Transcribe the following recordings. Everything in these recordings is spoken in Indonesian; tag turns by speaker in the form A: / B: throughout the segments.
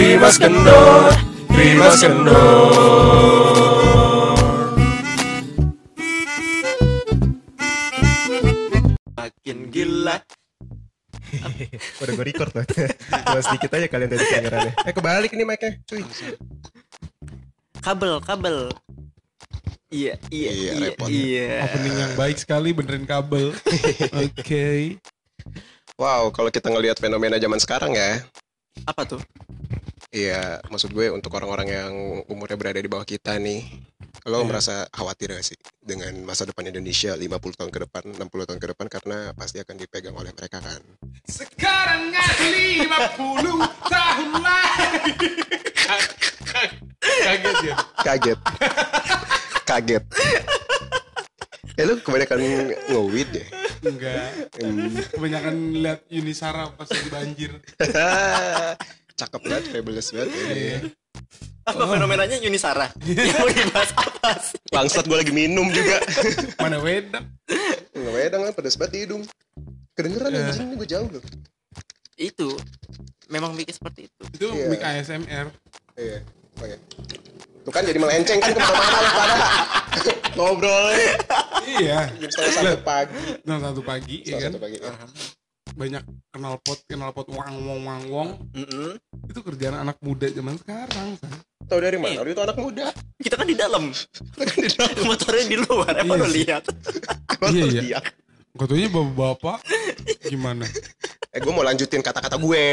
A: Rimas kendor, Rimas kendor.
B: Makin gila.
C: Udah gue record tuh. Cuma sedikit aja kalian tadi kedengerannya. Eh kebalik nih mic-nya, cuy.
B: Kabel, kabel. Iya, iya,
D: Iya,
B: iya, iya.
A: Opening yang baik sekali benerin kabel. Oke.
D: Wow, kalau kita ngelihat fenomena zaman sekarang ya,
B: Apa tuh?
D: Iya, maksud gue untuk orang-orang yang umurnya berada di bawah kita nih, lo
A: Iya.
D: merasa khawatir gak sih dengan masa depan Indonesia 50 tahun ke depan, 60 tahun ke depan karena pasti akan dipegang oleh mereka kan.
A: Sekarang lima puluh tahun lagi. Kaget ya.
D: Kaget. Kaget. Eh lu kebanyakan nge-weed ya?
A: Enggak.
D: Hmm.
A: Kebanyakan lihat Yunisara pas lagi banjir.
D: Cakep banget, fabulous banget ya.
A: Iya.
B: Apa fenomenanya Yunisara? Yang mau dibahas apa sih?
D: Bangsat gue lagi minum juga.
A: Mana wedak?
D: Nggak wedang kan, pedes banget di hidung. Kedengeran
A: Iya.
D: anjing, ini gue jauh loh.
B: Itu memang bikin seperti itu.
A: Itu
D: Iya.
A: mic ASMR.
D: Iya, oke. Tuh kan jadi melenceng kan ke mana-mana lah pada. Ngobrol.
A: Iya.
D: Jam setengah satu pagi.
A: Nah, satu pagi ya kan.
D: satu pagi. ya.
A: Banyak kenal pot kenal pot wang wong wang wong.
B: Mm-mm.
A: Itu kerjaan anak muda zaman sekarang. San.
D: Tahu dari mana? Lu itu anak muda.
B: Kita kan di dalam.
D: Kan di dalam.
B: Motornya di luar. Emang
A: Iya
B: lo lihat?
A: Iya, iya.
D: Iya.
A: Katanya bapak-bapak gimana?
D: Eh gue mau lanjutin kata-kata gue.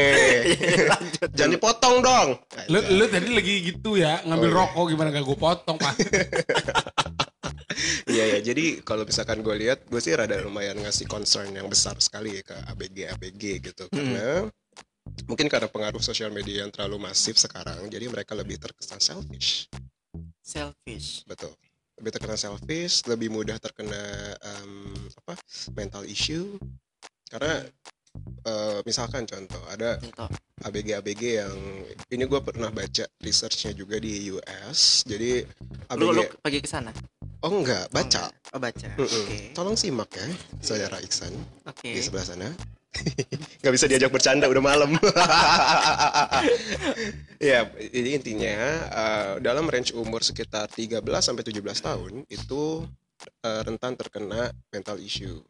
B: Lanjut.
D: Jangan dipotong dong.
A: Lu, lu tadi lagi gitu ya ngambil
D: Oh, iya.
A: rokok gimana gak gue potong pak?
D: Iya ya. Jadi kalau misalkan gue lihat, gue sih rada lumayan ngasih concern yang besar sekali ya ke ABG ABG gitu. Karena mungkin karena pengaruh sosial media yang terlalu masif sekarang, jadi mereka lebih terkesan selfish.
B: Selfish.
D: Betul. Lebih terkena selfish, lebih mudah terkena em, apa mental issue. Karena eh, misalkan contoh ada
B: Contoh.
D: ABG-ABG yang ini gue pernah baca researchnya juga di US. Jadi
B: Lu,
D: ABG
B: lu pergi ke sana?
D: Oh enggak baca.
B: Oh, baca.
D: Mm-mm.
B: Oke.
D: Tolong simak ya, saudara Iksan
B: Oke.
D: di sebelah sana. Nggak bisa diajak bercanda udah malam. ya, jadi intinya eh, dalam range umur sekitar 13 sampai 17 tahun itu eh, rentan terkena mental issue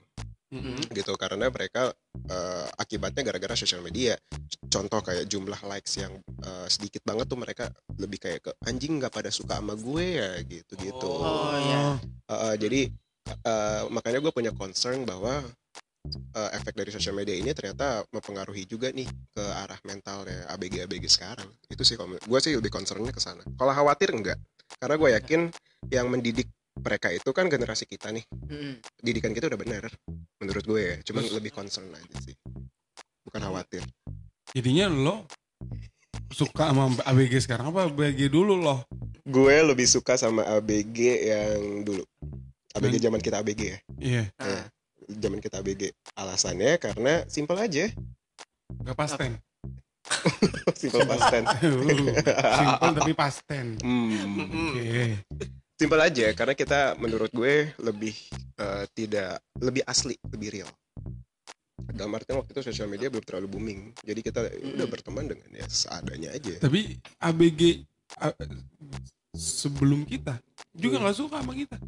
B: Mm-mm.
D: gitu karena mereka eh, akibatnya gara-gara sosial media. Contoh kayak jumlah likes yang eh, sedikit banget tuh mereka lebih kayak ke anjing nggak pada suka sama gue ya gitu-gitu.
B: Oh, iya.
D: Uh, uh, jadi uh, makanya gue punya concern bahwa uh, efek dari sosial media ini ternyata mempengaruhi juga nih ke arah mentalnya ABG ABG sekarang. Itu sih kalau gue sih lebih concernnya ke sana. Kalau khawatir enggak? Karena gue yakin yang mendidik mereka itu kan generasi kita nih.
B: Mm-mm.
D: Didikan kita udah bener menurut gue ya. Cuman lebih concern aja sih. Bukan khawatir.
A: Jadinya lo suka sama ABG sekarang apa ABG dulu loh?
D: Gue lebih suka sama ABG yang dulu. ABG
A: Hmm.
D: zaman kita ABG ya.
A: Iya,
B: Nah,
D: Zaman kita ABG. Alasannya karena simpel aja.
A: gak pasten.
D: Simple past tense.
A: Simple tapi pasten.
D: Hmm.
A: Oke.
D: Simple aja karena kita menurut gue lebih eh, tidak lebih asli, lebih real. Dalam artian waktu itu sosial media belum terlalu booming. Jadi kita udah berteman dengan ya seadanya aja.
A: Tapi ABG a- sebelum kita juga nggak suka sama kita.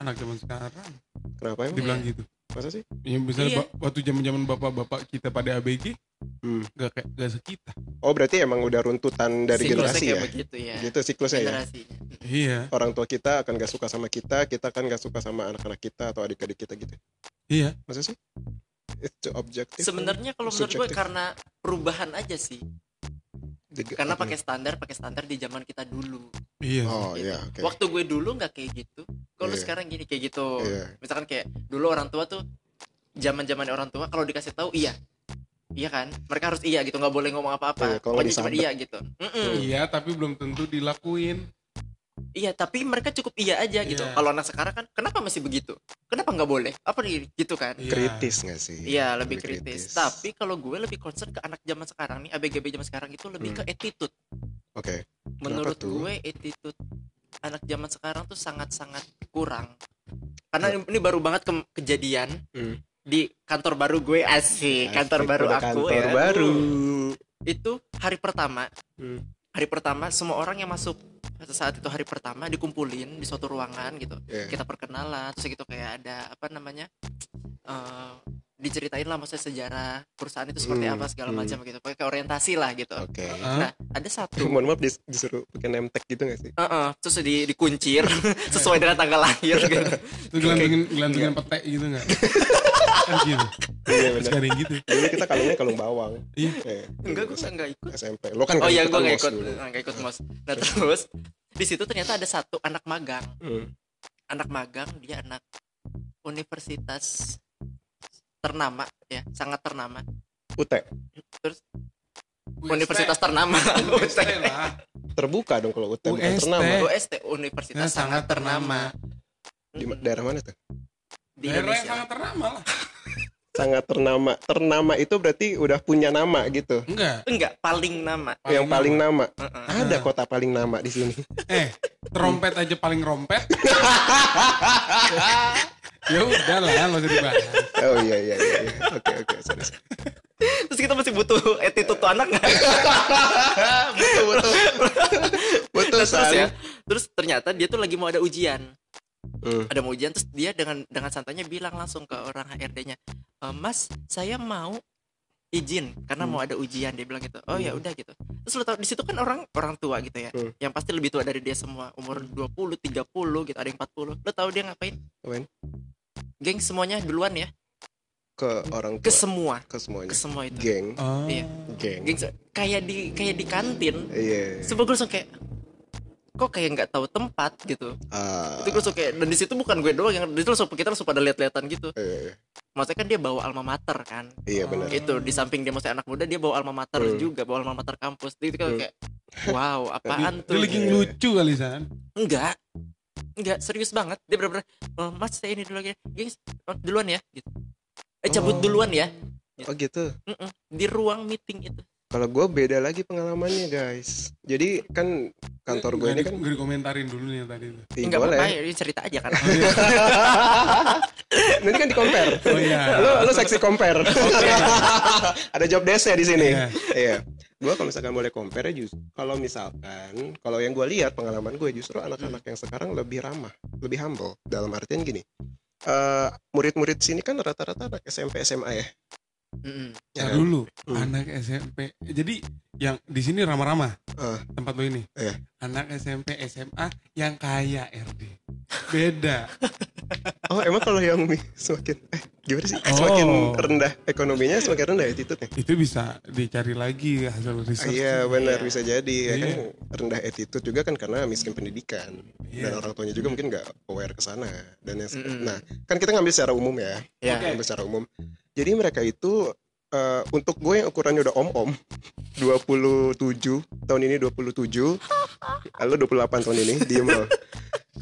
A: Anak zaman sekarang
D: Kenapa emang?
A: dibilang gitu.
D: Masa sih?
A: Ya misalnya
B: Iya.
A: waktu zaman-zaman bapak-bapak kita pada ABG
D: Hmm.
A: gak kayak gak sekita.
D: Oh berarti emang udah runtutan dari
B: Siklusnya
D: generasi
B: kayak
D: ya?
B: begitu ya.
D: Gitu siklusnya ya?
B: Generasinya.
A: Iya,
D: Orang tua kita akan gak suka sama kita, kita kan gak suka sama anak-anak kita atau adik-adik kita gitu.
A: iya.
D: Masa sih? Itu objektif.
B: Sebenarnya kalau menurut gue karena perubahan aja sih.
D: Jadi-
B: Karena pakai standar, pakai standar di zaman kita dulu.
A: Iya.
D: Oh
B: Gitu.
D: iya, oke.
B: Waktu gue dulu nggak kayak gitu. Kalau
D: Iya.
B: sekarang gini kayak gitu.
D: Iya.
B: Misalkan kayak dulu orang tua tuh zaman-zaman orang tua kalau dikasih tahu iya. Iya kan? Mereka harus iya gitu, nggak boleh ngomong apa-apa.
D: kalau
B: cuma
D: disabet.
B: iya gitu. Mm-mm.
A: Iya, tapi belum tentu dilakuin.
B: Iya, tapi mereka cukup iya aja gitu.
A: Iya.
B: Kalau anak sekarang kan, kenapa masih begitu? Kenapa nggak boleh? Apa nih gitu kan?
A: Iya.
D: Kritis gak sih?
B: Iya lebih kritis. Tapi kalau gue lebih concern ke anak zaman sekarang nih, ABGB zaman sekarang itu lebih
D: Hmm.
B: ke attitude.
D: Oke.
B: Menurut
D: tuh?
B: gue attitude anak zaman sekarang tuh sangat-sangat kurang. Karena ini baru banget ke- kejadian
D: Hmm.
B: di kantor baru gue asik, kantor baru aku
D: kantor
B: ya.
D: baru.
B: itu hari pertama
D: Hmm.
B: hari pertama semua orang yang masuk saat itu hari pertama dikumpulin di suatu ruangan gitu
D: Iya.
B: kita perkenalan terus gitu kayak ada apa namanya eh, diceritain lah maksudnya sejarah perusahaan itu seperti
D: Hmm,
B: apa segala
D: hmm.
B: macam gitu kayak orientasi lah gitu
D: Oke.
B: nah ada satu
D: Mohon maaf dis- disuruh pakai name tag gitu gak sih?
B: Heeh, terus di, dikuncir sesuai dengan tanggal lahir gitu.
A: Itu gelantungin gelantungin pete gitu nggak? kan gitu.
D: Iya benar.
A: gitu.
D: Dulu kita kalungnya kalung bawang.
A: Iya.
D: Eh,
B: Enggak, gue enggak ikut.
D: SMP. Lo kan
B: Oh iya, gue enggak ikut, enggak ikut mos. Nah terus di situ ternyata ada satu anak magang,
D: Hmm.
B: anak magang dia anak universitas ternama ya, sangat ternama.
D: UT.
B: Terus universitas ternama,
A: UST lah.
D: Terbuka dong kalau UT bukan ternama.
B: UST Universitas
A: Nah,
B: sangat ternama.
D: Di daerah mana tuh?
B: di
A: Daerah yang sangat ternama lah.
D: Sangat ternama. Ternama itu berarti udah punya nama gitu.
A: Enggak.
B: Enggak, paling nama.
D: yang paling nama.
B: Heeh.
D: Ada kota paling nama di sini.
A: Eh, trompet aja paling rompet. ya udah lah, nggak usah dibahas.
D: Oh iya iya iya. iya. Oke oke. sorry, sorry.
B: Terus kita masih butuh attitude tuh anak nggak?
D: Betul betul. Betul
B: Nah, terus ya terus ternyata dia tuh lagi mau ada ujian
D: Hmm.
B: ada mau ujian terus dia dengan dengan santainya bilang langsung ke orang HRD-nya "E, Mas saya mau izin karena mau ada ujian dia bilang gitu oh ya udah gitu terus lo tau di situ kan orang orang tua gitu ya
D: Hmm.
B: yang pasti lebih tua dari dia semua umur 20 30 gitu ada yang 40 lo tahu dia ngapain
D: Ngapain?
B: geng semuanya duluan ya
D: Ke orang
B: ke
D: tua.
B: semua
D: Ke semuanya.
B: ke semua itu
D: Geng.
A: Oh.
B: Iya.
D: Geng.
B: geng kayak di kayak di kantin
D: Iya.
B: Gue langsung kayak kok kayak nggak tahu tempat gitu
D: Ah.
B: itu gue kayak dan di situ bukan gue doang yang di situ langsung kita langsung pada lihat-lihatan gitu
D: Eh,
B: maksudnya kan dia bawa alma mater kan
D: Iya benar.
B: itu di samping dia maksudnya anak muda dia bawa alma mater
D: Hmm.
B: juga bawa alma mater kampus itu kan
D: Hmm.
B: kayak wow apaan
A: Dia
B: tuh
A: lagi ngelucu kali San.
B: enggak enggak serius banget dia bener-bener "Oh, mas saya ini dulu lagi gengs oh, duluan ya gitu eh cabut
D: Oh.
B: duluan ya
D: Oh gitu.
B: Mm-mm. di ruang meeting itu
D: Kalau gue beda lagi pengalamannya guys. Jadi kan kantor gue ini kan
A: Gue dikomentarin dulu nih yang tadi itu.
B: Enggak
D: boleh.
B: apa-apa ya cerita aja kan
D: Nanti kan di compare.
A: Oh iya.
D: Lo lo seksi compare. Ada job desk di sini.
A: Iya.
D: Iya. Gue kalau misalkan boleh compare ya justru kalau misalkan kalau yang gue lihat pengalaman gue justru anak-anak yang sekarang lebih ramah, lebih humble. Dalam artian gini. eh, murid-murid sini kan rata-rata anak SMP SMA ya. Ya
A: Nah,
D: kan?
A: dulu
D: Hmm.
A: anak SMP. Jadi yang di sini ramah-ramah
D: Ah.
A: tempat lo ini.
D: Iya.
A: Anak SMP SMA yang kaya RD. Beda.
D: Oh emang kalau yang semakin eh gimana sih?
A: Oh.
D: Semakin rendah ekonominya semakin rendah attitude-nya.
A: Itu bisa dicari lagi hasil
D: Ah,
A: riset.
D: Iya benar
B: Iya.
D: bisa jadi ya kan
A: Iya.
D: rendah attitude juga kan karena miskin pendidikan
A: Iya.
D: dan orang tuanya juga mungkin nggak aware ke sana dan yang
B: Mm-mm.
D: nah kan kita ngambil secara umum ya
B: ya
D: ngambil secara umum jadi mereka itu eh, untuk gue yang ukurannya udah om om 27 tahun ini 27 lalu 28 tahun ini diem lo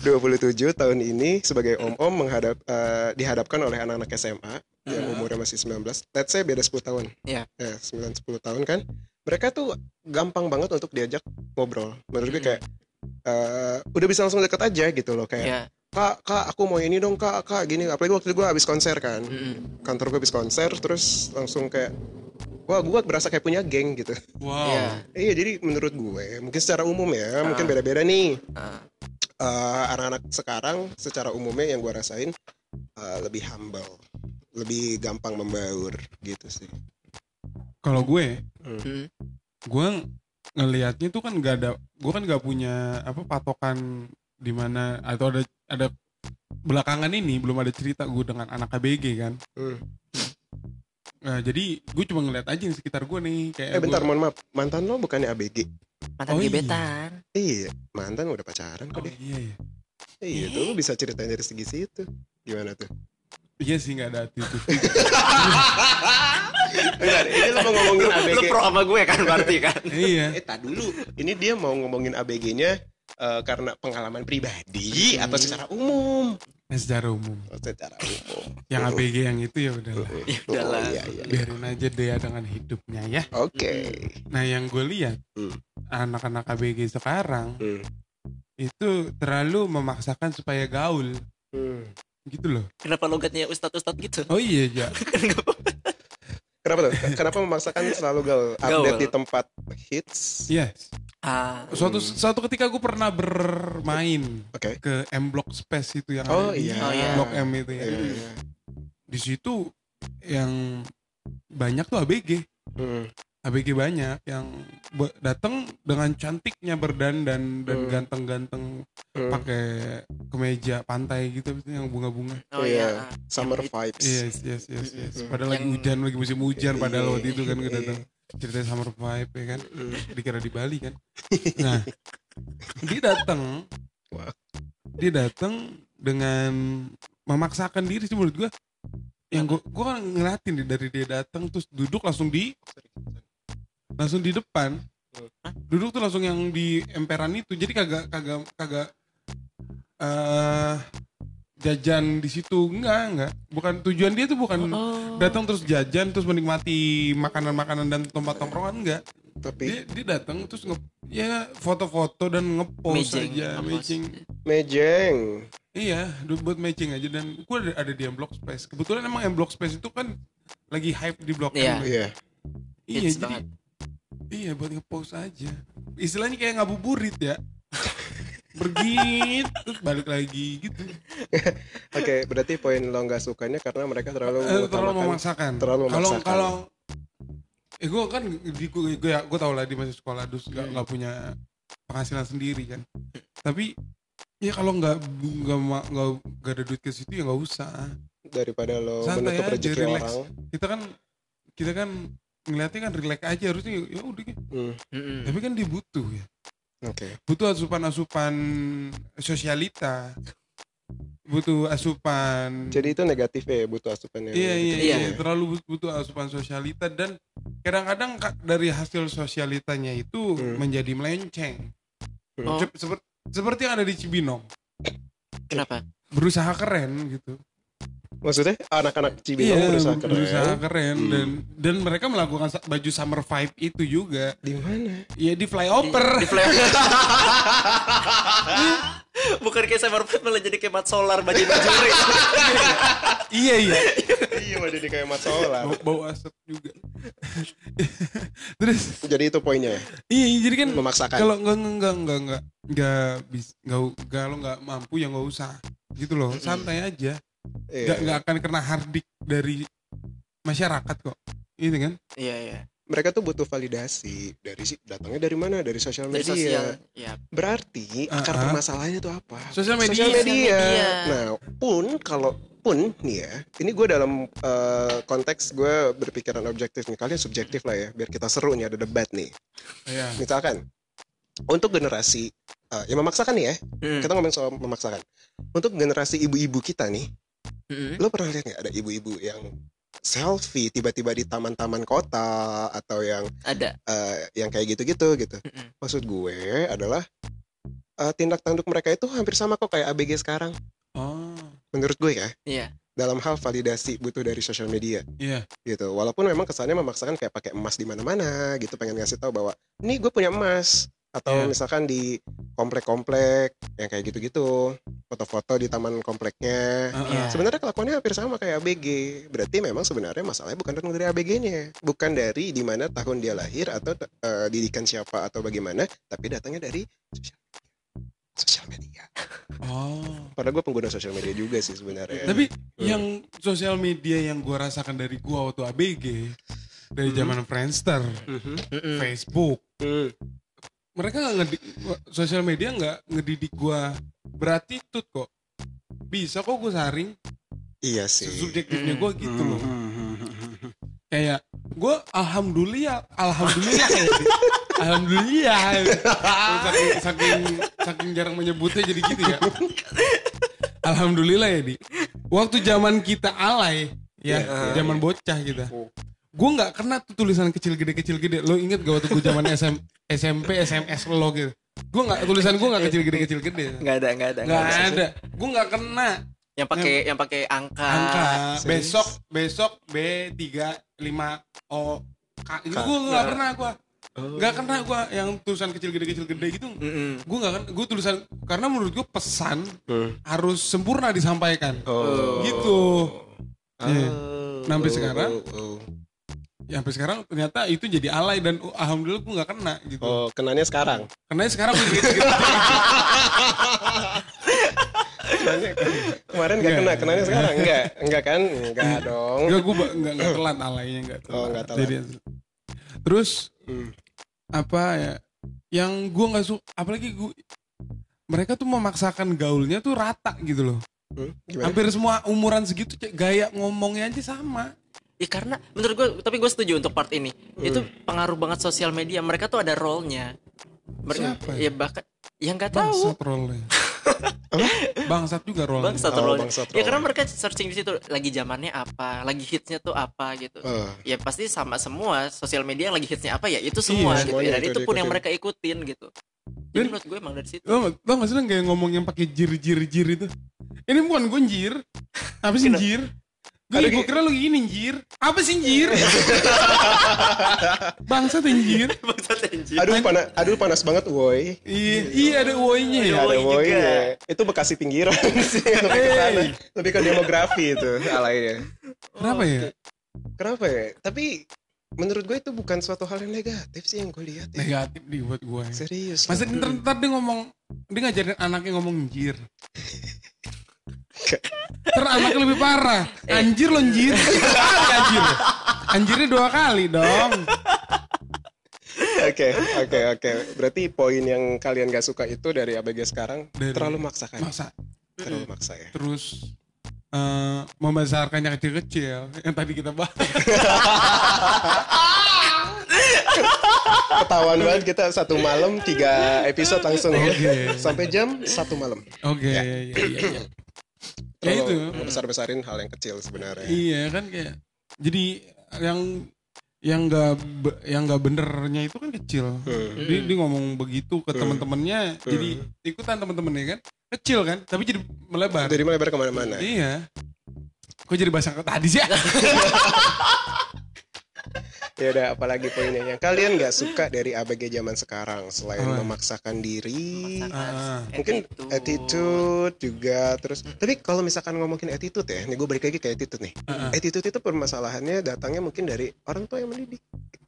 D: 27 tahun ini sebagai om om menghadap eh, dihadapkan oleh anak-anak SMA yang
B: Mhm.
D: umurnya masih 19 let's say beda 10 tahun.
B: Iya.
D: ya 9 10 tahun kan. Mereka tuh gampang banget untuk diajak ngobrol. Menurut gue
B: Mhm.
D: kayak eh, udah bisa langsung deket aja gitu loh kayak
B: ya
D: kak kak aku mau ini dong kak kak gini apalagi waktu itu gue habis konser kan
B: Mm-mm.
D: kantor gue habis konser terus langsung kayak wah gue berasa kayak punya geng gitu
A: Wow.
B: Iya.
D: iya jadi menurut gue mungkin secara umum ya mungkin
B: Ah.
D: beda-beda nih
B: Ah.
D: Eh, anak-anak sekarang secara umumnya yang gue rasain eh, lebih humble lebih gampang membaur gitu sih
A: Kalau gue,
B: Mm.
A: gue ngelihatnya tuh kan gak ada, gue kan gak punya apa patokan di mana atau ada ada belakangan ini belum ada cerita gue dengan anak ABG kan.
D: Hmm.
A: Nah, jadi gue cuma ngeliat aja di sekitar gue nih kayak
D: eh bentar
A: gua-
D: mohon maaf mantan lo bukannya ABG
B: mantan
A: Oh, iya.
B: gebetan
D: iya mantan udah pacaran kok
A: Oh,
D: deh
A: iya iya.
D: iya tuh lu bisa ceritain dari segi situ gimana tuh
A: Iya sih nggak ada attitude.
D: Bentar, ini lo mau ngomongin ABG
B: lu pro sama gue kan berarti kan
A: iya.
D: Eh, tak dulu. Ini dia mau ngomongin ABG-nya eh, karena pengalaman pribadi atau secara umum?
A: Nah, secara umum.
D: Oh, secara umum.
A: Yang ABG yang itu ya udah lah.
B: Ya udahlah.
D: Oh, iya, iya.
A: Biarin aja dia dengan hidupnya ya.
D: Oke.
A: Nah yang gue lihat
D: Hmm.
A: anak-anak ABG sekarang
D: Hmm.
A: itu terlalu memaksakan supaya gaul
D: Hmm.
A: gitu loh.
B: kenapa logatnya ustadz ustadz gitu
A: Oh iya ya.
D: Kenapa tuh? Kenapa memaksakan selalu gaul? Update
B: Gaul.
D: di tempat hits.
A: Yes.
B: Ah,
A: Suatu
D: Hmm.
A: suatu ketika gue pernah bermain
D: Oke.
A: ke M Block Space itu yang
D: Oh,
A: ada di
D: iya.
B: Oh, iya.
A: Blok M itu ya.
D: Iya, iya.
A: Di situ yang banyak tuh ABG.
D: Hmm.
A: ABG banyak yang datang dengan cantiknya berdandan dan
D: Hmm.
A: ganteng-ganteng
D: Hmm.
A: pakai kemeja pantai gitu yang bunga-bunga.
B: oh
D: Iya.
B: iya.
D: Summer vibes.
A: Yes, yes, yes, yes. Padahal lagi
B: Yang-
A: hujan, lagi musim hujan padahal
D: Iya.
A: waktu itu kan gue datang cerita summer vibe ya kan.
D: Hmm.
A: Dikira di Bali kan. Nah, dia datang.
D: Wah.
A: Dia datang dengan memaksakan diri sih menurut gue. Yang gue gue kan ngeliatin dari dia datang terus duduk langsung di langsung di depan.
B: Hah?
A: Duduk tuh langsung yang di emperan itu. Jadi kagak kagak kagak eh jajan di situ enggak enggak bukan tujuan dia tuh bukan
B: Oh.
A: datang terus jajan terus menikmati makanan-makanan dan tempat tongkrongan enggak
D: Tapi
A: dia dia datang terus nge ya foto-foto dan ngepost
B: Mejeng,
A: aja matching
D: mejeng.
A: iya buat matching aja dan gue ada, ada di M Block Space kebetulan emang M Block Space itu kan lagi hype di Blok
B: Iya.
A: M
D: Iya.
A: iya
B: Hits
A: jadi
B: banget.
A: Iya buat ngepost aja istilahnya kayak ngabuburit ya bergit terus balik lagi gitu
D: Oke, berarti poin lo nggak sukanya karena mereka terlalu
A: Eh, terlalu memaksakan
D: terlalu
A: kalau
D: memaksakan.
A: kalau eh gue kan di gue gue ya gue tau lah di masih sekolah dus
D: Hmm.
A: nggak nggak punya penghasilan sendiri kan tapi ya kalau nggak nggak nggak ada duit ke situ ya nggak usah
D: daripada lo
A: Santai
D: menutup
A: aja,
D: rezeki
A: relax.
D: orang.
A: kita kan kita kan ngeliatnya kan relax aja harusnya ya udah
D: Hmm,
B: Mm-mm.
A: tapi kan dia butuh ya
D: Oke.
A: butuh asupan-asupan sosialita butuh asupan
D: Jadi itu negatif ya butuh asupan yang
A: Iya iya
D: gitu.
A: iya
B: Iya.
A: terlalu but- butuh asupan sosialita dan kadang-kadang ka- dari hasil sosialitanya itu
D: Hmm.
A: menjadi melenceng.
D: Hmm.
B: Oh.
A: Sep- seper- seperti yang ada di Cibinong,
B: Kenapa?
A: berusaha keren gitu.
D: Maksudnya anak-anak Cibinong berusaha
A: ber-
D: keren.
A: Iya, berusaha keren
D: Hmm.
A: dan dan mereka melakukan baju summer vibe itu juga.
D: Di mana?
A: Ya di flyover.
B: Di, di flyover. Bukan kayak summer vibe malah jadi kayak mat solar baju bajuri.
A: iya iya.
D: iya, waduh di kayak Mat Solar.
A: Bau, bau asap juga. Terus
D: Jadi itu poinnya ya,
A: iya iya, jadi kan
D: memaksakan.
A: kalau nggak nggak nggak nggak nggak nggak bis nggak kalau nggak mampu ya nggak usah gitu loh santai aja
D: Iya.
A: nggak nggak akan kena hardik dari masyarakat kok ini kan
B: Iya iya.
D: Mereka tuh butuh validasi dari si datangnya dari mana? Dari sosial
B: Dari
D: media.
B: sosial. Ya.
D: Berarti akar
A: Uh-uh.
D: permasalahannya tuh apa?
A: Sosial media.
D: Sosial media.
B: Sosial media.
D: Nah, pun kalau pun nih ya, ini gue dalam eh, konteks gue berpikiran objektif nih. Kalian subjektif lah ya, biar kita seru nih ada debat nih.
A: ya
D: Misalkan untuk generasi eh, yang memaksakan nih ya,
B: Mm.
D: kita ngomong soal memaksakan. Untuk generasi ibu-ibu kita nih,
B: Mm-mm.
D: lo pernah lihat nggak ada ibu-ibu yang selfie tiba-tiba di taman-taman kota atau yang
B: Ada.
D: eh, yang kayak gitu-gitu gitu.
B: Mm-mm.
D: Maksud gue adalah eh, tindak tanduk mereka itu hampir sama kok kayak ABG sekarang.
A: oh
D: Menurut gue ya,
B: Iya.
D: dalam hal validasi butuh dari sosial media
A: iya
D: gitu. Walaupun memang kesannya memaksakan kayak pakai emas di mana-mana gitu, pengen ngasih tahu bahwa nih gue punya emas atau
A: Iya.
D: misalkan di komplek-komplek yang kayak gitu-gitu, foto-foto di taman kompleknya.
A: Heeh.
B: Iya.
D: Sebenarnya kelakuannya hampir sama kayak ABG. Berarti memang sebenarnya masalahnya bukan datang dari ABG-nya, bukan dari di mana tahun dia lahir atau eh, didikan siapa atau bagaimana, tapi datangnya dari sosial media. Sosial media.
A: oh
D: Padahal gue pengguna sosial media juga sih sebenarnya.
A: tapi
D: Hmm.
A: yang sosial media yang gua rasakan dari gua waktu ABG dari
D: Hmm.
A: zaman Friendster
D: Mhm.
B: Mm-mm.
A: Facebook
D: Hmm.
A: Mereka nggak ngedik sosial media nggak ngedidik gua. Beratitut kok. Bisa kok gue saring.
D: Iya sih.
A: subjektifnya
B: Hmm.
A: gue gitu loh.
D: Hmm.
A: kayak gue alhamdulillah alhamdulillah ya alhamdulillah. Saking, saking saking jarang menyebutnya jadi gitu ya. Alhamdulillah ya di waktu zaman kita alay ya
D: Iya,
A: zaman bocah kita gue nggak kena tuh tulisan kecil gede kecil gede. Lo inget gak waktu gue zaman SM, SMP SMS lo gitu gue nggak tulisan gue nggak kecil gede kecil gede
B: Nggak ada, nggak ada,
A: nggak ada gue nggak kena
B: Yang pakai yang pakai angka.
A: angka
D: serius?
A: besok besok B tiga lima O K itu gue nggak kena gue
D: Oh.
A: nggak kena gue yang tulisan kecil gede kecil gede gitu
B: Mm-mm.
A: gue nggak kena gue tulisan karena menurut gue pesan
D: Hmm.
A: harus sempurna disampaikan
D: Oh.
A: gitu Iya.
D: Oh.
A: Sampai
D: Oh,
A: sekarang?
D: oh, oh.
A: Ya sampai sekarang ternyata itu jadi alay dan uh, alhamdulillah gue nggak kena gitu
D: Oh, kenanya sekarang.
A: karena sekarang gue gitu, gitu.
D: Kenanya, kemarin nggak
A: Enggak.
D: kena, kenanya sekarang enggak, enggak kan? Enggak dong.
A: Enggak, gue nggak nggak telat alaynya nggak telat.
D: Oh, nggak telat.
A: Jadi, terus
D: Hmm.
A: apa ya? Yang gue nggak suka, apalagi gue mereka tuh memaksakan gaulnya tuh rata gitu loh.
D: Hmm, Gimana?
A: Hampir semua umuran segitu gaya ngomongnya aja sama.
B: Ya karena menurut gue, tapi gue setuju untuk part ini. Itu pengaruh banget sosial media. Mereka tuh ada role-nya. Mer-
A: Siapa
B: Ya bahkan yang nggak tahu.
A: Bangsat role Bangsat juga role
B: Bangsat
D: Oh,
B: role.
D: bangsat
B: Ya
D: role.
B: karena mereka searching di situ lagi zamannya apa, lagi hitsnya tuh apa gitu.
D: Eh,
B: Ya pasti sama semua sosial media yang lagi hitsnya apa ya itu semua
A: Iya,
B: gitu. Ya, dan
D: itu
B: itu pun yang
D: diikutin.
B: mereka ikutin gitu. Jadi
A: Dan-
B: menurut gue emang dari situ.
A: Lo tau gak sih lo kayak ngomong yang pakai jir jir jir itu? Ini bukan gue jir. Apa sih jir? Gue
D: Aduh,
A: gue
D: Ki.
A: kira lo gini jir. Apa sih jir? Bangsat anjir.
B: Bangsat anjing.
D: aduh panas, aduh panas banget, woi.
A: Iya, iya ada woi-nya ya.
B: Ada
D: Ada
B: woi
D: woi
B: juga.
D: Itu Bekasi pinggiran sih, lebih ke sana. Lebih ke demografi itu alaynya.
A: Kenapa ya?
D: Kenapa ya? Tapi menurut gue itu bukan suatu hal yang negatif sih yang gue lihat ya.
A: Negatif di buat gue.
D: Serius.
A: Masa ntar, ntar dia ngomong, dia ngajarin anaknya ngomong jir. Anaknya lebih parah. Anjir lo anjir. Kali anjir. Anjirnya dua kali dong.
D: Oke, oke, oke. Berarti poin yang kalian gak suka itu dari ABG sekarang
A: Dari-
D: terlalu maksa kan?
A: Masa
D: Terlalu maksa ya.
A: terus eh membesarkannya kecil-kecil yang tadi kita bahas.
D: Ketahuan banget kita satu malam tiga episode langsung ya.
A: Oke.
D: Sampai jam satu malam.
A: Oke, iya, iya, iya. Ya itu.
D: Terlalu besar-besarin hal yang kecil sebenarnya.
A: Iya kan kayak jadi yang yang nggak yang nggak benernya itu kan kecil.
D: Hmm.
A: Dia, dia ngomong begitu ke
D: Hmm.
A: teman-temannya, jadi ikutan teman-temannya kan kecil kan, tapi jadi melebar.
D: Jadi melebar ke mana-mana.
A: Iya. Kok jadi bahasa tadi sih?
D: Ya udah, apalagi poinnya yang kalian nggak suka dari ABG zaman sekarang selain
A: Apa?
D: memaksakan diri,
A: Ah.
D: mungkin attitude juga terus. Tapi kalau misalkan ngomongin attitude ya, nih gue balik lagi ke attitude nih.
A: Ah.
D: Attitude itu permasalahannya datangnya mungkin dari orang tua yang mendidik,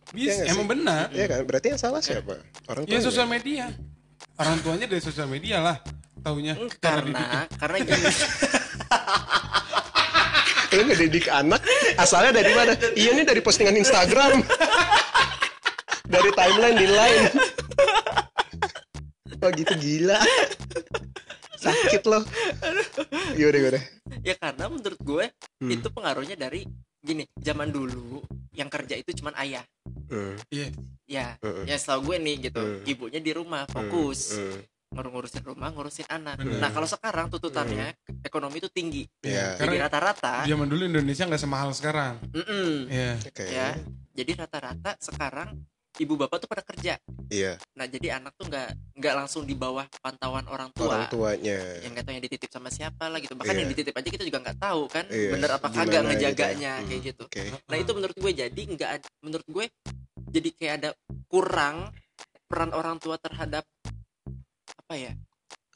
A: Bisa,
D: Iya nggak
A: emang
D: sih?
A: benar.
D: ya kan? Berarti yang salah siapa? Orang tua.
A: Ya sosial media. Orang tuanya dari sosial media lah, taunya. Cara
B: karena karena gini
D: Lu ngedidik anak asalnya dari mana? Iya nih dari postingan Instagram. dari timeline di line. Oh gitu gila. Sakit loh. Yaudah yaudah.
B: ya karena menurut gue
D: Hmm.
B: itu pengaruhnya dari gini zaman dulu yang kerja itu cuman ayah
D: Hmm,
A: Iya.
B: ya
D: hmm,
B: ya setahu gue nih gitu
D: Hmm.
B: ibunya di rumah fokus
D: hmm.
B: ngur- ngurusin rumah ngurusin anak
A: Bener.
B: nah kalau sekarang tuntutannya ekonomi itu tinggi
D: Iya.
B: jadi rata-rata
A: zaman dulu Indonesia nggak semahal sekarang.
B: mm-mm,
A: Iya.
D: Oke.
B: ya jadi rata-rata sekarang ibu bapak tuh pada kerja
D: Iya.
B: nah jadi anak tuh nggak nggak langsung di bawah pantauan orang tua
D: Orang tuanya.
B: yang nggak tahu yang dititip sama siapa lah gitu bahkan
D: Iya.
B: yang dititip aja kita juga nggak tahu kan
D: Iya,
B: bener apa kagak
D: gitu.
B: ngejaganya
D: Hmm,
B: kayak gitu
D: Oke.
B: nah itu menurut gue jadi nggak menurut gue jadi kayak ada kurang peran orang tua terhadap apa ya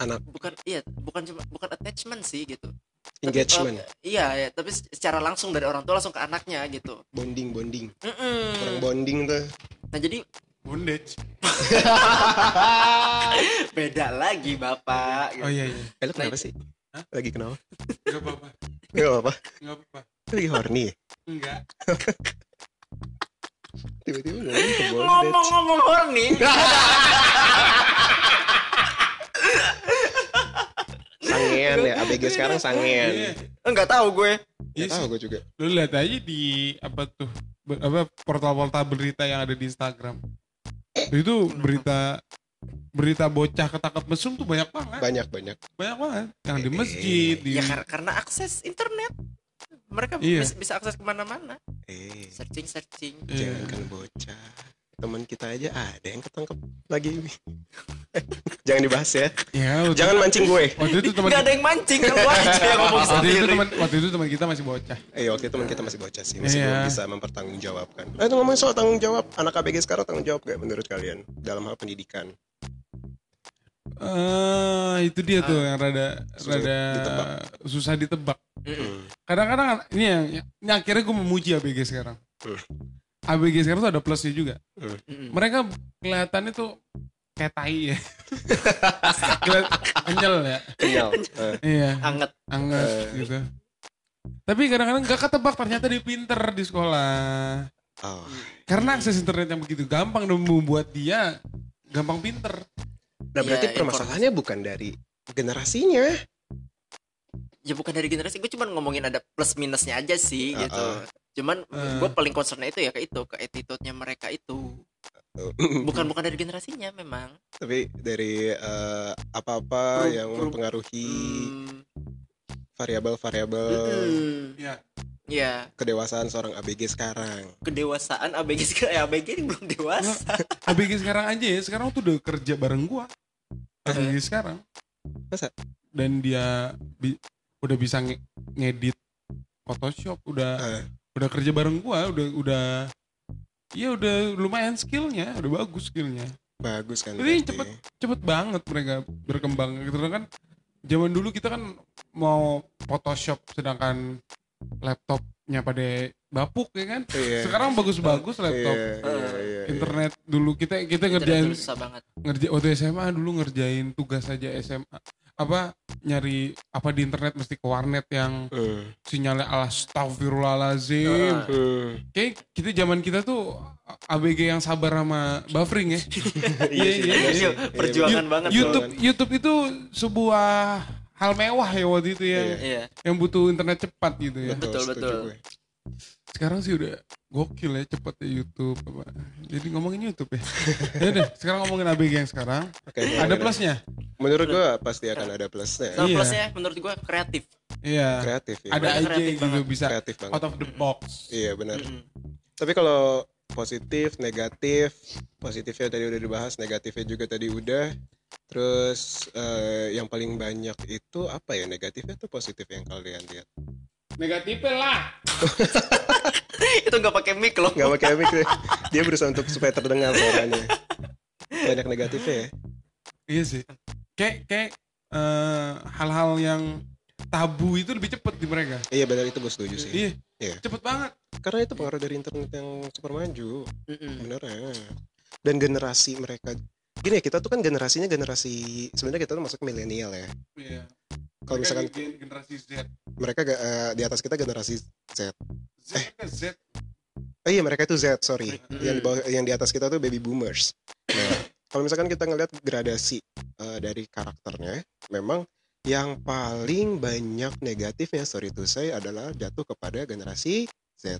D: Anak
B: bukan iya bukan cuma bukan attachment sih gitu Tapi,
D: engagement,
B: eh, iya ya tapi secara langsung dari orang tua langsung ke anaknya gitu
D: bonding, bonding.
B: Mm-mm.
D: Kurang bonding tuh.
B: nah jadi
A: Bondage.
B: beda lagi bapak gitu.
A: Oh iya iya.
D: Eh lu kenapa sih?
A: Hah?
D: Lagi kenapa?
A: Enggak apa-apa.
D: Gak apa-apa.
A: Enggak apa-apa.
D: Lagi horny ya?
A: Enggak.
D: Tiba-tiba ngomong ke bondage.
B: ngomong-ngomong horny
D: Sangean ya, ABG sekarang
A: Iya.
D: sangean.
B: enggak tahu gue
A: Iya
D: Gak tahu gue juga.
A: Lu lihat aja di apa tuh apa portal-portal berita yang ada di Instagram. Itu berita berita bocah ketangkep mesum tuh banyak banget.
D: Banyak banyak.
A: Banyak banget. Yang di masjid, di
B: ya kar- karena akses internet mereka
A: Iya.
B: bisa, bisa akses ke mana-mana
D: Eh,
B: searching searching
A: Iya.
D: jangan kan bocah. Teman kita aja ada yang ketangkep lagi. jangan dibahas ya.
A: Ya, waktu,
D: Jangan mancing gue.
A: waktu itu teman
B: nggak ada yang mancing kan gua aja yang ngomong
A: waktu itu
B: sendiri
A: teman waktu itu teman kita masih bocah.
D: Eh waktu itu teman kita masih bocah sih, masih
A: Iya.
D: belum bisa mempertanggungjawabkan. Nah, itu ngomongin soal tanggung jawab, anak ABG sekarang tanggung jawab gak menurut kalian dalam hal pendidikan?
A: Eh, itu dia tuh yang rada
D: Sulit
A: rada
D: ditebak.
A: susah ditebak.
B: Mm-mm.
D: Hmm.
A: Kadang-kadang ini yang ini akhirnya gue memuji ABG sekarang.
D: Hmm.
A: ABG sekarang tuh ada plusnya juga.
B: Mm-mm.
A: Mereka kelihatannya tuh kayak tai ya. Kenyal ya.
D: Kenyal. Eh,
A: Iya,
B: Anget.
A: anget
D: Eh.
A: gitu. Tapi kadang-kadang gak ketebak ternyata dia pinter di sekolah.
D: oh.
A: Karena akses internet yang begitu gampang dan membuat dia gampang pinter.
D: Nah berarti
B: Ya,
D: permasalahannya bukan dari generasinya.
B: Ya bukan dari generasi, gue cuma ngomongin ada plus minusnya aja sih
D: Uh-uh.
B: gitu. Cuman
A: Uh.
B: gue paling concernnya itu ya ke itu, ke attitude-nya mereka itu. Bukan bukan dari generasinya memang.
D: Tapi dari eh, apa-apa
B: Peru-
D: yang mempengaruhi
B: Hmm,
D: variabel-variabel
B: mm-mm.
A: Ya.
B: Ya,
D: kedewasaan seorang ABG sekarang.
B: kedewasaan ABG sekarang ya ABG ini belum dewasa.
A: ABG sekarang aja ya, sekarang tuh udah kerja bareng gua. ABG sekarang.
D: Masa?
A: Dan dia bi- udah bisa nge- ngedit Photoshop, udah
D: Eh,
A: udah kerja bareng gua, udah udah Iya udah lumayan skillnya, udah bagus skillnya.
D: bagus kan.
A: Jadi
D: berarti.
A: cepet cepet banget mereka berkembang gitu kan. Zaman dulu kita kan mau Photoshop sedangkan laptopnya pada bapuk ya kan.
D: Iya.
A: Sekarang bagus-bagus laptop.
D: Iya, iya, iya, iya.
A: Internet dulu kita kita
B: Internet
A: ngerjain
B: susah banget.
A: ngerja waktu SMA dulu ngerjain tugas aja SMA apa nyari apa di internet mesti ke warnet yang
D: Hmm.
A: sinyalnya astagfirullahalazim.
B: Heeh.
D: Hmm.
A: Kayak kita zaman kita tuh ABG yang sabar sama buffering ya.
D: Iya,
A: iya,
D: bener
A: iya.
D: sih.
B: Perjuangan banget
A: YouTube YouTube itu sebuah hal mewah ya waktu itu ya
D: Iya.
B: Iya.
A: yang butuh internet cepat gitu ya.
B: Betul, betul.
D: gue.
A: Sekarang sih udah gokil ya cepet ya YouTube apa. Jadi ngomongin YouTube ya. ya sekarang ngomongin ABG yang sekarang.
D: Oke,
A: Ada
D: ngomongin-
A: plusnya?
D: Menurut gue pasti akan ada plusnya.
B: Sama
A: Iya.
B: plusnya menurut gue kreatif.
A: Iya.
D: Kreatif ya.
A: Ada aja
B: kreatif
A: gitu
B: banget.
A: bisa
D: Kreatif banget.
A: out of the box.
D: Iya benar.
B: Mm-mm.
D: Tapi kalau positif, negatif, positifnya tadi udah dibahas, negatifnya juga tadi udah. Terus eh, yang paling banyak itu apa ya negatifnya tuh positif yang kalian lihat?
A: Negatifnya lah.
B: itu nggak pakai mic loh.
D: Gak pakai mic deh. Dia berusaha untuk supaya terdengar suaranya. Banyak negatifnya ya.
A: Iya sih. Kayak kayak eh, hal-hal yang tabu itu lebih cepet di mereka.
D: Iya benar itu gue setuju sih.
A: Iya.
D: Iya.
A: Cepet banget.
D: Karena itu pengaruh dari internet yang super maju.
B: Mm-mm.
D: Bener ya. Dan generasi mereka gini ya kita tuh kan generasinya generasi sebenarnya kita tuh masuk milenial ya.
A: Iya.
D: Kalau misalkan
A: generasi Z.
D: mereka eh, di atas kita generasi Z.
A: Z kan Z.
D: Oh iya mereka itu Z sorry. Yang di bawah, yang di atas kita tuh baby boomers. Nah kalau misalkan kita ngeliat gradasi eh, dari karakternya, memang yang paling banyak negatifnya sorry to say adalah jatuh kepada generasi Z.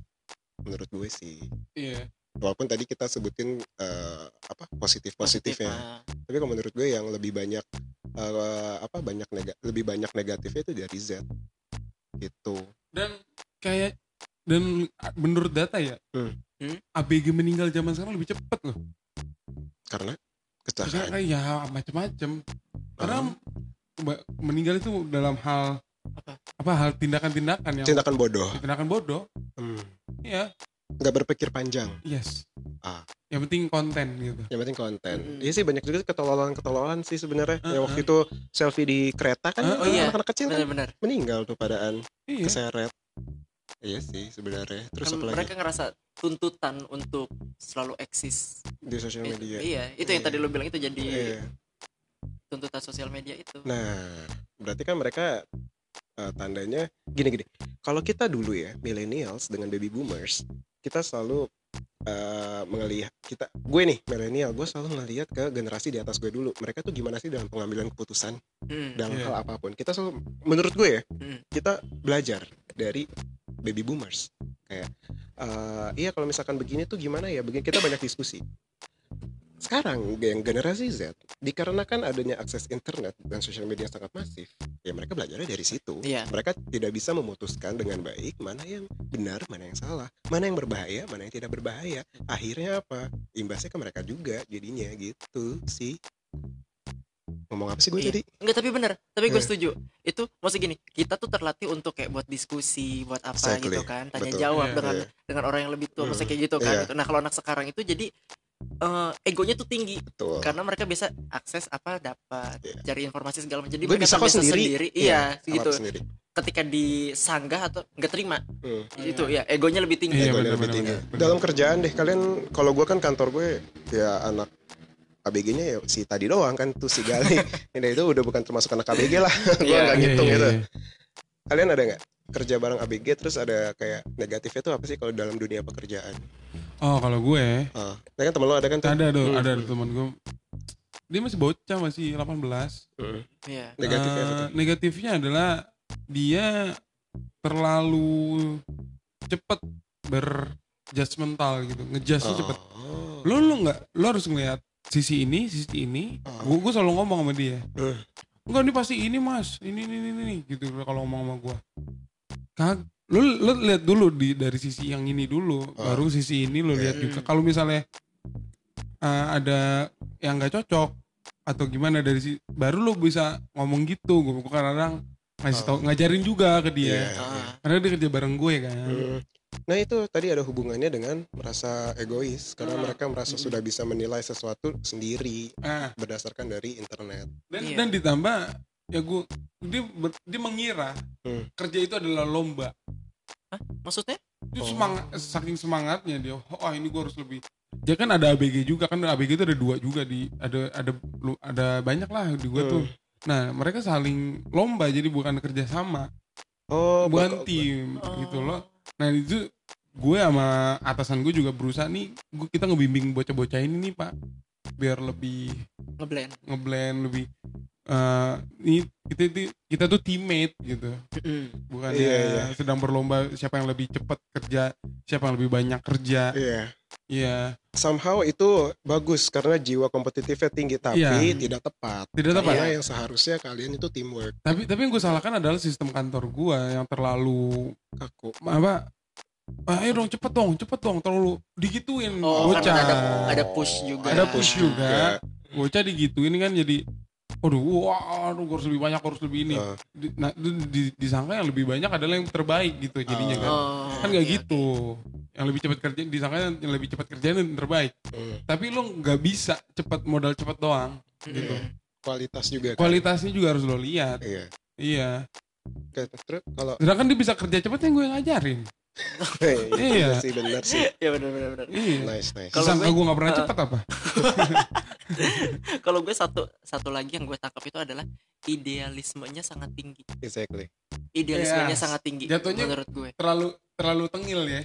D: Menurut gue sih.
A: Iya.
D: Walaupun tadi kita sebutin eh, apa positif positifnya.
B: ah.
D: Tapi kalau menurut gue yang lebih banyak eh, apa banyak nega, lebih banyak negatifnya itu dari Z. Gitu.
A: Dan kayak dan menurut data ya,
D: Hmm.
B: Hmm?
A: ABG meninggal zaman sekarang lebih cepet loh.
D: Karena kecelakaan.
A: kayak ya macem-macem. Karena
D: Hmm.
A: ba- meninggal itu dalam hal
B: Apa?
A: apa hal tindakan-tindakan yang
D: tindakan bodoh.
A: tindakan bodoh.
D: Hmm.
A: Iya,
D: Nggak berpikir panjang.
A: yes.
D: Ah.
A: Yang penting konten gitu.
D: Yang penting konten.
B: Mm-mm.
D: Iya sih banyak juga ketololan-ketololan sih sebenarnya.
A: Uh-uh.
D: Yang waktu itu selfie di kereta kan.
B: Oh iya.
D: anak-anak kecil kan
B: Benar-benar.
D: meninggal tuh padaan
A: Iya.
D: keseret. Iya sih sebenarnya. Terus
B: Kan
D: apa lagi
B: mereka ngerasa tuntutan untuk selalu eksis.
D: di sosial
B: Itu-
D: media?
B: Iya, itu yang
D: Iya.
B: tadi lo bilang itu jadi
D: Iya.
B: tuntutan sosial media itu.
D: Nah, berarti kan mereka eh, tandanya gini-gini. Kalau kita dulu ya, millennials dengan baby boomers, kita selalu eh mengelihat kita gue nih milenial gue selalu ngelihat ke generasi di atas gue dulu mereka tuh gimana sih dalam pengambilan keputusan
B: Hmm.
D: dalam
A: Iya.
D: hal apa pun kita selalu menurut gue ya
B: Hmm.
D: kita belajar dari baby boomers. Kayak eh, iya kalau misalkan begini tuh gimana ya? Begini kita banyak diskusi. Sekarang yang generasi Z dikarenakan adanya akses internet dan sosial media yang sangat masif ya mereka belajarnya dari situ.
B: Iya.
D: mereka tidak bisa memutuskan dengan baik mana yang benar mana yang salah mana yang berbahaya mana yang tidak berbahaya. Akhirnya apa? Imbasnya ke mereka juga jadinya gitu sih ngomong apa sih gue
B: Iya.
D: tadi
B: Enggak tapi bener Tapi gue
D: Eh.
B: setuju Itu maksud gini Kita tuh terlatih untuk kayak buat diskusi Buat apa
D: Exactly.
B: gitu kan Tanya
D: Betul.
B: jawab
A: Iya,
B: dengan
D: iya.
B: dengan orang yang lebih tua
D: Hmm.
B: Maksudnya kayak gitu kan
D: Iya.
B: gitu. Nah kalau anak sekarang itu jadi eh, Egonya tuh tinggi
D: betul
B: Karena mereka bisa akses apa dapat
D: Iya.
B: Cari informasi segala macam Jadi
D: gue
B: mereka
D: bisa kok
B: terbiasa
D: sendiri,
B: Iya,
D: apa-apa
B: gitu
D: sendiri
B: ketika disanggah atau nggak terima
D: Hmm.
B: itu ya egonya lebih tinggi
A: Iya,
D: Egonya
A: benar,
D: lebih tinggi.
A: benar.
D: Dalam kerjaan deh kalian kalau gue kan kantor gue ya anak ABG-nya ya si tadi doang kan tuh si Gali. Ini itu udah bukan termasuk anak ABG lah. gue
B: Iya.
D: nggak
A: Iya,
D: ngitung
A: iya,
D: gitu.
A: iya.
D: Kalian ada nggak kerja bareng ABG terus ada kayak negatifnya tuh apa sih kalau dalam dunia pekerjaan?
A: Oh kalau gue
D: Ah, nah kan temen lo ada kan tuh?
A: ada tuh
D: Hmm.
A: ada teman gue dia masih bocah masih 18
D: Hmm.
B: Iya.
D: Negatifnya apa
A: Eh,
D: tuh?
A: negatifnya adalah dia terlalu cepet berjudgmental gitu ngejudge cepet
D: Oh.
A: lu lu nggak lu harus ngeliat sisi ini sisi ini
D: Ah.
A: gue gue selalu ngomong sama dia
D: Hmm.
A: enggak ini pasti ini mas ini ini ini, ini gitu kalau ngomong sama gue kag lu lu lihat dulu di dari sisi yang ini dulu
D: Ah.
A: baru sisi ini lu lihat
B: Hmm.
A: juga kalau misalnya eh, ada yang nggak cocok atau gimana dari si baru lu bisa ngomong gitu gue kadang ngasih tau ngajarin juga ke dia
D: Iya.
B: Ah.
A: karena dia kerja bareng gue kan
D: Hmm. Nah itu tadi ada hubungannya dengan merasa egois karena
A: Ah.
D: mereka merasa sudah bisa menilai sesuatu sendiri
A: ah
D: berdasarkan dari internet.
A: dan
B: Iya.
A: dan ditambah ya gue dia ber- dia mengira
D: Hmm.
A: kerja itu adalah lomba
B: maksudnya
A: itu
D: Oh.
A: semangat saking semangatnya dia oh ini gue harus lebih dia kan ada ABG juga kan ABG itu ada dua juga di ada ada ada banyak lah di gue
D: Hmm.
A: tuh nah mereka saling lomba jadi bukan kerja sama
D: Oh,
A: bukan tim
B: Oh.
A: gitu loh nah itu gue sama atasan gue juga berusaha nih gue kita ngebimbing bocah-bocah ini nih pak. Biar lebih
B: ngeblend.
A: ngeblend lebih eh ini kita itu- kita tuh teammate gitu bukan
D: Iya,
A: ya
D: iya.
A: sedang berlomba siapa yang lebih cepat kerja siapa yang lebih banyak kerja
D: Iya.
A: iya
D: Somehow itu bagus karena jiwa kompetitifnya tinggi tapi
A: Iya.
D: tidak tepat.
A: tidak tepat
D: Karena yang seharusnya kalian itu teamwork
A: tapi tapi yang gue salahkan adalah sistem kantor gue yang terlalu
D: kaku.
A: apa "Ah, ayo dong cepet dong cepet dong terlalu digituin
B: oh
A: bocah
B: ada ada push juga
A: ada push juga
D: Juga.
A: bocah digituin kan jadi Waduh, wah, aduh, gua harus lebih banyak, gua harus lebih ini. Di- Nah, itu di- disangka yang lebih banyak adalah yang terbaik gitu jadinya kan.
B: oh
A: Kan nggak
B: iya,
A: gitu. Yang lebih cepat kerja, disangka yang lebih cepat kerjaan yang terbaik.
D: Hmm.
A: Tapi lo nggak bisa cepat modal cepat doang.
B: oke.
A: gitu.
D: Kualitas juga kan.
A: Kualitasnya juga harus lo lihat.
D: Iya.
A: Iya.
D: Oke, Terus kalau
A: Sedangkan dia bisa kerja cepat yang gue ngajarin.
D: iya
A: Iya.
D: sih benar sih.
B: Iya benar benar benar.
A: Iya.
D: Nice nice.
B: Kalau gue-
A: gue nggak pernah
B: uh,
A: cepat apa?
B: Kalau gue satu satu lagi yang gue tangkap itu adalah idealismenya sangat tinggi.
D: Exactly.
B: Idealismenya
A: Yes.
B: sangat tinggi
A: Jatuhnya-
B: menurut gue.
A: Terlalu terlalu tengil ya.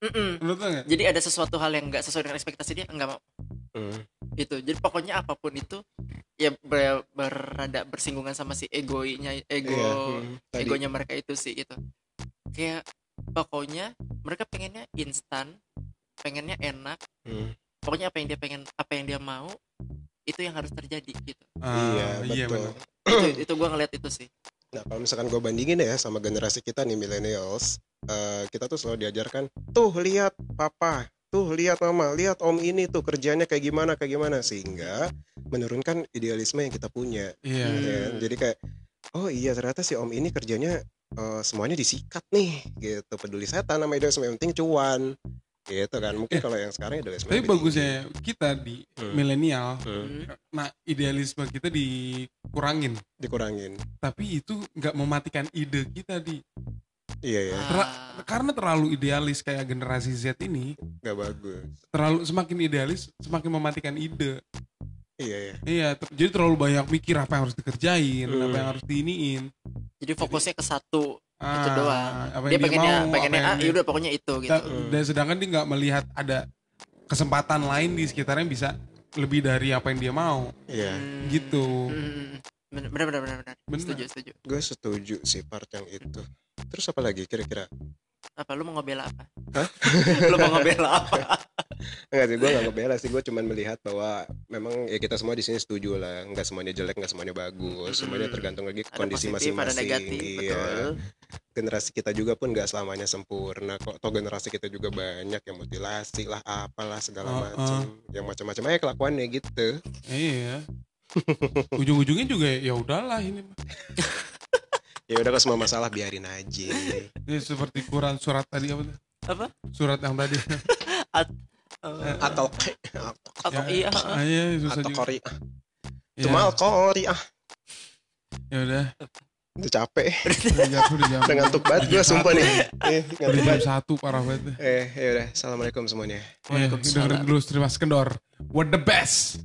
B: Mm-mm.
A: Menurut lo nggak?
B: Jadi ada sesuatu hal yang nggak sesuai dengan ekspektasi dia nggak mau
D: Hmm.
B: itu. Jadi pokoknya apa pun itu ya ber- berada bersinggungan sama si egoinya ego
D: Iya. hmm. Tadi.
B: egonya mereka itu sih itu. Kayak pokoknya mereka pengennya instan, pengennya enak.
D: Hmm.
B: Pokoknya apa yang dia pengen, apa yang dia mau itu yang harus terjadi gitu.
A: Ah,
D: iya betul.
A: benar.
B: itu itu gue ngeliat itu sih.
D: Nah kalau misalkan gue bandingin ya sama generasi kita nih millennials, eh, kita tuh selalu diajarkan, tuh lihat papa, tuh lihat mama, lihat om ini tuh kerjanya kayak gimana kayak gimana sehingga menurunkan idealisme yang kita punya.
A: Iya.
B: Hmm.
D: ya. Jadi kayak, oh iya ternyata si om ini kerjanya eh, semuanya disikat nih, gitu peduli setan sama idealisme yang penting cuan, gitu kan. Mungkin
A: Eh,
D: kalau yang sekarang idealisme
A: Tapi bagusnya kita di
D: Hmm.
A: milenial,
D: tinggi. Hmm,
A: nah idealisme kita dikurangin.
D: dikurangin.
A: Tapi itu nggak mematikan ide kita di
D: Iya ya,
A: Ter-
B: Ah.
A: karena terlalu idealis kayak generasi Z ini,
D: nggak bagus.
A: terlalu semakin idealis semakin mematikan ide.
D: Iya ya.
A: Iya, ter- jadi terlalu banyak mikir apa yang harus dikerjain,
D: Hmm.
A: apa yang harus diiniin.
B: Jadi fokusnya ke satu
A: Ah,
B: itu doang.
A: Apa
B: Dia
A: yang
B: pengennya
A: mau,
B: pengennya
A: apa
B: ah
A: yang dia-
B: yaudah pokoknya itu gitu.
A: Da- dan sedangkan dia nggak melihat ada kesempatan lain di sekitarnya yang bisa lebih dari apa yang dia mau,
D: Iya.
B: Hmm.
A: gitu.
B: Hmm. Bener bener bener bener. bener.
A: Bener.
B: Setuju setuju.
D: Gue setuju sih part yang itu. Terus apa lagi kira-kira?
B: Apa lu mau ngebela apa?
D: Hah?
B: lu mau ngebela apa?
D: Enggak sih, gue gak ngebela sih. Gue cuman melihat bahwa memang ya kita semua di sini setuju lah. Nggak semuanya jelek, nggak semuanya bagus. Semuanya tergantung lagi
B: Ada
D: kondisi masing-masing. Iya.
B: betul.
D: Generasi kita juga pun nggak selamanya sempurna. Kok toh generasi kita juga banyak yang mutilasi lah, apalah segala
A: Uh-uh.
D: macam. Yang macam-macam aja kelakuannya gitu.
A: Iya. Ujung-ujungnya juga ya udahlah ini.
D: Ya udah kalau semua masalah biarin aja.
A: Ini seperti Quran surat tadi apa tuh?
B: Apa?
A: Surat yang tadi.
B: Eh,
D: Atau
B: atau
A: Ya,
B: iya
A: Ah, iya, susah
D: atau
A: juga.
D: kori.
A: Ya,
D: Cuma kori ah.
A: ya udah.
D: Udah capek.
A: Udah
D: ngantuk banget gue sumpah nih. Eh, ngantuk
A: jam
D: banget.
A: satu parah banget.
D: Eh, ya udah. Assalamualaikum semuanya.
A: Eh, dengerin dulu Streamas Kendor. What the best?